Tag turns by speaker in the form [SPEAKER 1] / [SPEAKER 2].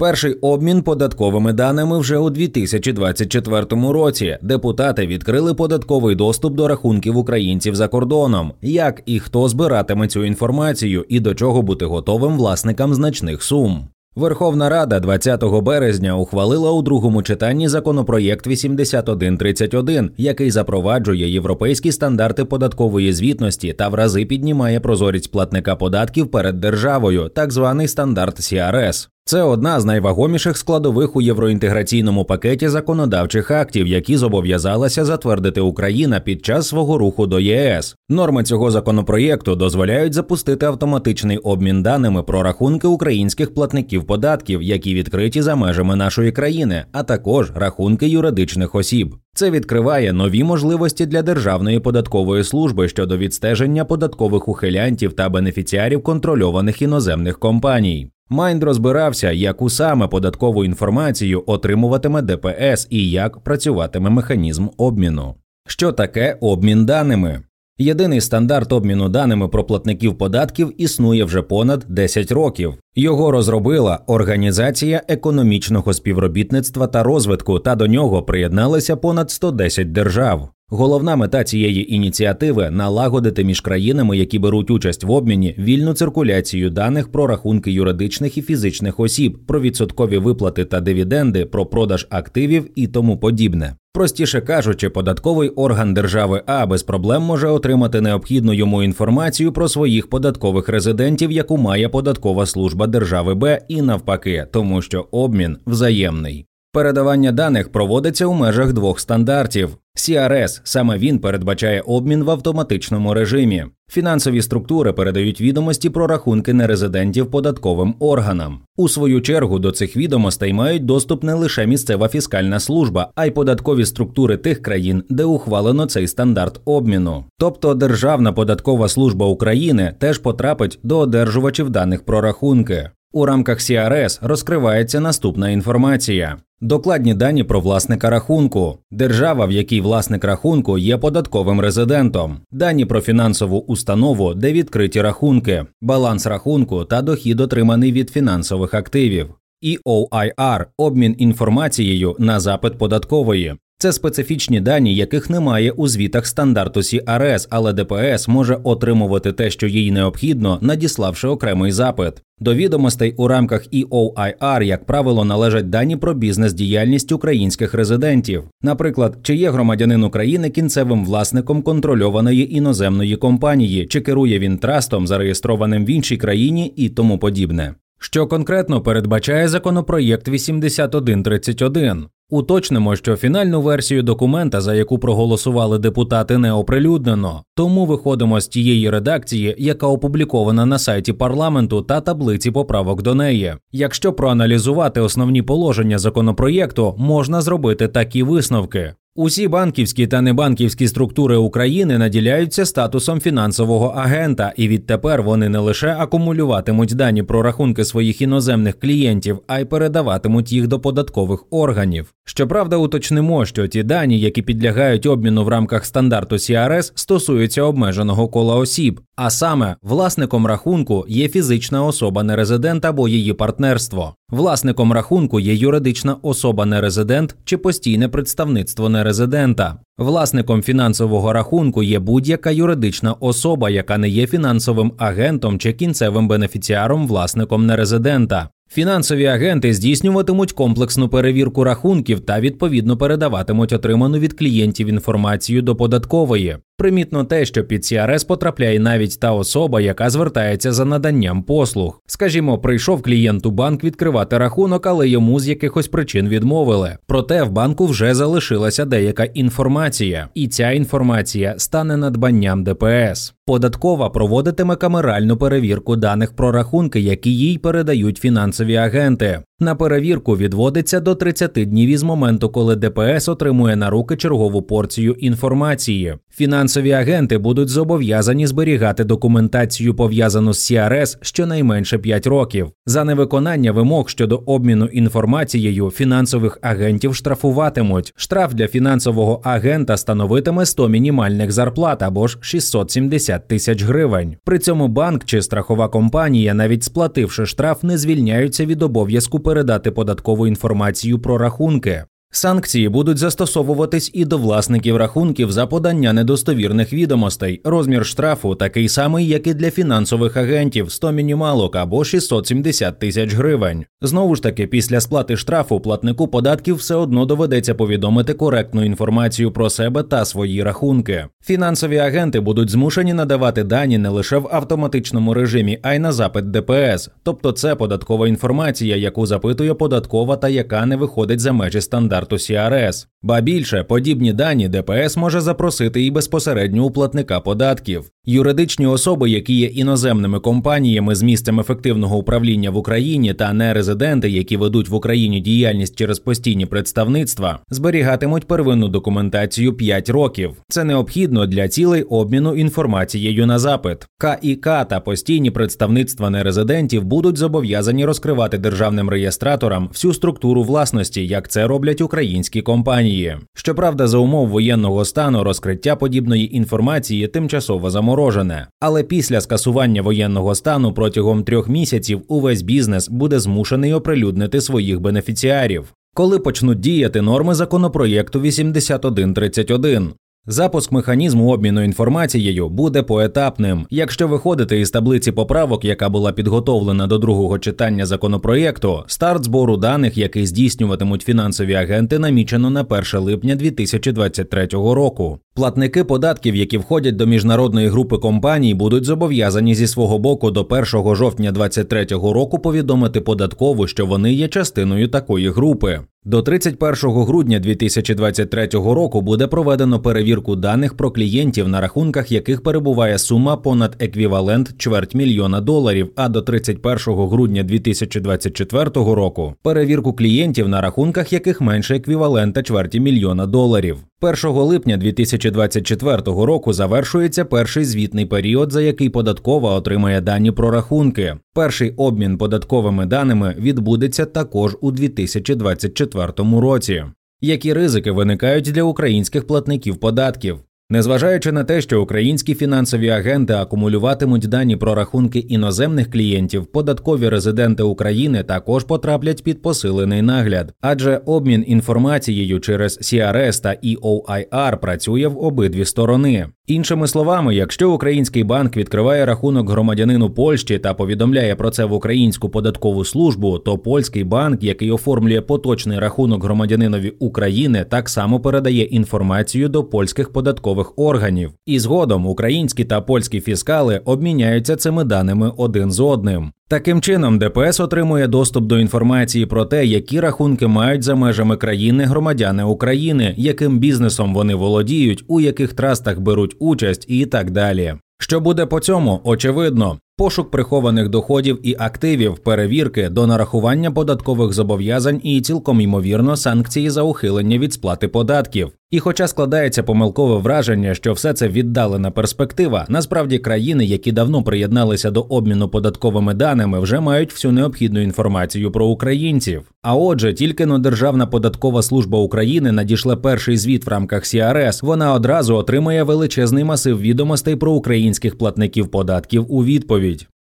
[SPEAKER 1] Перший обмін податковими даними вже у 2024 році. Депутати відкрили податковий доступ до рахунків українців за кордоном. Як і хто збиратиме цю інформацію, і до чого бути готовим власникам значних сум. Верховна Рада 20 березня ухвалила у другому читанні законопроєкт 8131, який запроваджує європейські стандарти податкової звітності та в рази піднімає прозорість платника податків перед державою, так званий стандарт CRS. Це одна з найвагоміших складових у євроінтеграційному пакеті законодавчих актів, які зобов'язалася затвердити Україна під час свого руху до ЄС. Норми цього законопроєкту дозволяють запустити автоматичний обмін даними про рахунки українських платників податків, які відкриті за межами нашої країни, а також рахунки юридичних осіб. Це відкриває нові можливості для Державної податкової служби щодо відстеження податкових ухилянтів та бенефіціарів контрольованих іноземних компаній. Майнд розбирався, яку саме податкову інформацію отримуватиме ДПС і як працюватиме механізм обміну. Що таке обмін даними? Єдиний стандарт обміну даними про платників податків існує вже понад 10 років. Його розробила Організація економічного співробітництва та розвитку, та до нього приєдналися понад 110 держав. Головна мета цієї ініціативи налагодити між країнами, які беруть участь в обміні, вільну циркуляцію даних про рахунки юридичних і фізичних осіб, про відсоткові виплати та дивіденди, про продаж активів і тому подібне. Простіше кажучи, податковий орган держави А без проблем може отримати необхідну йому інформацію про своїх податкових резидентів, яку має податкова служба держави Б, і навпаки, тому що обмін взаємний. Передавання даних проводиться у межах двох стандартів. CRS – саме він передбачає обмін в автоматичному режимі. Фінансові структури передають відомості про рахунки нерезидентів податковим органам. У свою чергу до цих відомостей мають доступ не лише місцева фіскальна служба, а й податкові структури тих країн, де ухвалено цей стандарт обміну. Тобто Державна податкова служба України теж потрапить до одержувачів даних про рахунки. У рамках CRS розкривається наступна інформація. Докладні дані про власника рахунку, держава, в якій власник рахунку є податковим резидентом, дані про фінансову установу, де відкриті рахунки, баланс рахунку та дохід отриманий від фінансових активів, і OIR – обмін інформацією на запит податкової, це специфічні дані, яких немає у звітах стандарту CRS, але ДПС може отримувати те, що їй необхідно, надіславши окремий запит. До відомостей у рамках EOIR, як правило, належать дані про бізнес-діяльність українських резидентів, наприклад, чи є громадянин України кінцевим власником контрольованої іноземної компанії, чи керує він трастом, зареєстрованим в іншій країні, і тому подібне. Що конкретно передбачає законопроєкт 8131? Уточнимо, що фінальну версію документа, за яку проголосували депутати, не оприлюднено, тому виходимо з тієї редакції, яка опублікована на сайті парламенту та таблиці поправок до неї. Якщо проаналізувати основні положення законопроєкту, можна зробити такі висновки. Усі банківські та небанківські структури України наділяються статусом фінансового агента, і відтепер вони не лише акумулюватимуть дані про рахунки своїх іноземних клієнтів, а й передаватимуть їх до податкових органів. Щоправда, уточнимо, що ті дані, які підлягають обміну в рамках стандарту CRS, стосуються обмеженого кола осіб, а саме власником рахунку є фізична особа нерезидент або її партнерство. Власником рахунку є юридична особа нерезидент чи постійне представництво нерезидента. Власником фінансового рахунку є будь-яка юридична особа, яка не є фінансовим агентом чи кінцевим бенефіціаром власником нерезидента. Фінансові агенти здійснюватимуть комплексну перевірку рахунків та відповідно передаватимуть отриману від клієнтів інформацію до податкової. Примітно те, що під CRS потрапляє навіть та особа, яка звертається за наданням послуг. Скажімо, прийшов клієнт у банк відкривати рахунок, але йому з якихось причин відмовили. Проте в банку вже залишилася деяка інформація, і ця інформація стане надбанням ДПС. Податкова проводитиме камеральну перевірку даних про рахунки, які їй передають фінансові агенти. На перевірку відводиться до 30 днів із моменту, коли ДПС отримує на руки чергову порцію інформації. Фінансові агенти будуть зобов'язані зберігати документацію пов'язану з CRS щонайменше 5 років. За невиконання вимог щодо обміну інформацією фінансових агентів штрафуватимуть. Штраф для фінансового агента становитиме 100 мінімальних зарплат або ж 670 тисяч гривень. При цьому банк чи страхова компанія, навіть сплативши штраф, не звільняються від обов'язку передати податкову інформацію про рахунки. Санкції будуть застосовуватись і до власників рахунків за подання недостовірних відомостей. Розмір штрафу такий самий, як і для фінансових агентів 100 мінімалок або 670 тисяч гривень. Знову ж таки, після сплати штрафу платнику податків все одно доведеться повідомити коректну інформацію про себе та свої рахунки. Фінансові агенти будуть змушені надавати дані не лише в автоматичному режимі, а й на запит ДПС. Тобто, це податкова інформація, яку запитує податкова та яка не виходить за межі стандарту стандарту CRS. Ба більше подібні дані ДПС може запросити і безпосередньо у платника податків. Юридичні особи, які є іноземними компаніями з місцем ефективного управління в Україні та нерезиденти, які ведуть в Україні діяльність через постійні представництва, зберігатимуть первинну документацію 5 років. Це необхідно для цілей обміну інформацією на запит. КІК та постійні представництва нерезидентів будуть зобов'язані розкривати державним реєстраторам всю структуру власності, як це роблять українські компанії. Щоправда, за умов воєнного стану розкриття подібної інформації тимчасово заморожене. Але після скасування воєнного стану протягом трьох місяців увесь бізнес буде змушений оприлюднити своїх бенефіціарів. Коли почнуть діяти норми законопроєкту 8131. Запуск механізму обміну інформацією буде поетапним. Якщо виходити із таблиці поправок, яка була підготовлена до другого читання законопроєкту, старт збору даних, який здійснюватимуть фінансові агенти, намічено на 1 липня 2023 року. Платники податків, які входять до міжнародної групи компаній, будуть зобов'язані зі свого боку до 1 жовтня 2023 року повідомити податкову, що вони є частиною такої групи. До 31 грудня 2023 року буде проведено перевірку даних про клієнтів, на рахунках яких перебуває сума понад еквівалент чверть мільйона доларів. А до 31 грудня 2024 року перевірку клієнтів, на рахунках яких менше еквівалента чверті мільйона доларів. 1 липня 2024 року завершується перший звітний період, за який податкова отримає дані про рахунки. Перший обмін податковими даними відбудеться також у 2024 році. Які ризики виникають для українських платників податків? Незважаючи на те, що українські фінансові агенти акумулюватимуть дані про рахунки іноземних клієнтів, податкові резиденти України також потраплять під посилений нагляд, адже обмін інформацією через CRS та EOIR працює в обидві сторони. Іншими словами, якщо український банк відкриває рахунок громадянину Польщі та повідомляє про це в українську податкову службу, то польський банк, який оформлює поточний рахунок громадянинові України, так само передає інформацію до польських податкових органів. І згодом українські та польські фіскали обміняються цими даними один з одним. Таким чином, ДПС отримує доступ до інформації про те, які рахунки мають за межами країни громадяни України, яким бізнесом вони володіють, у яких трастах беруть участь і так далі. Що буде по цьому, очевидно, пошук прихованих доходів і активів, перевірки до нарахування податкових зобов'язань і цілком ймовірно санкції за ухилення від сплати податків. І, хоча складається помилкове враження, що все це віддалена перспектива, насправді країни, які давно приєдналися до обміну податковими даними, вже мають всю необхідну інформацію про українців. А отже, тільки но Державна податкова служба України надійшла перший звіт в рамках CRS, вона одразу отримає величезний масив відомостей про українських платників податків у відповідь.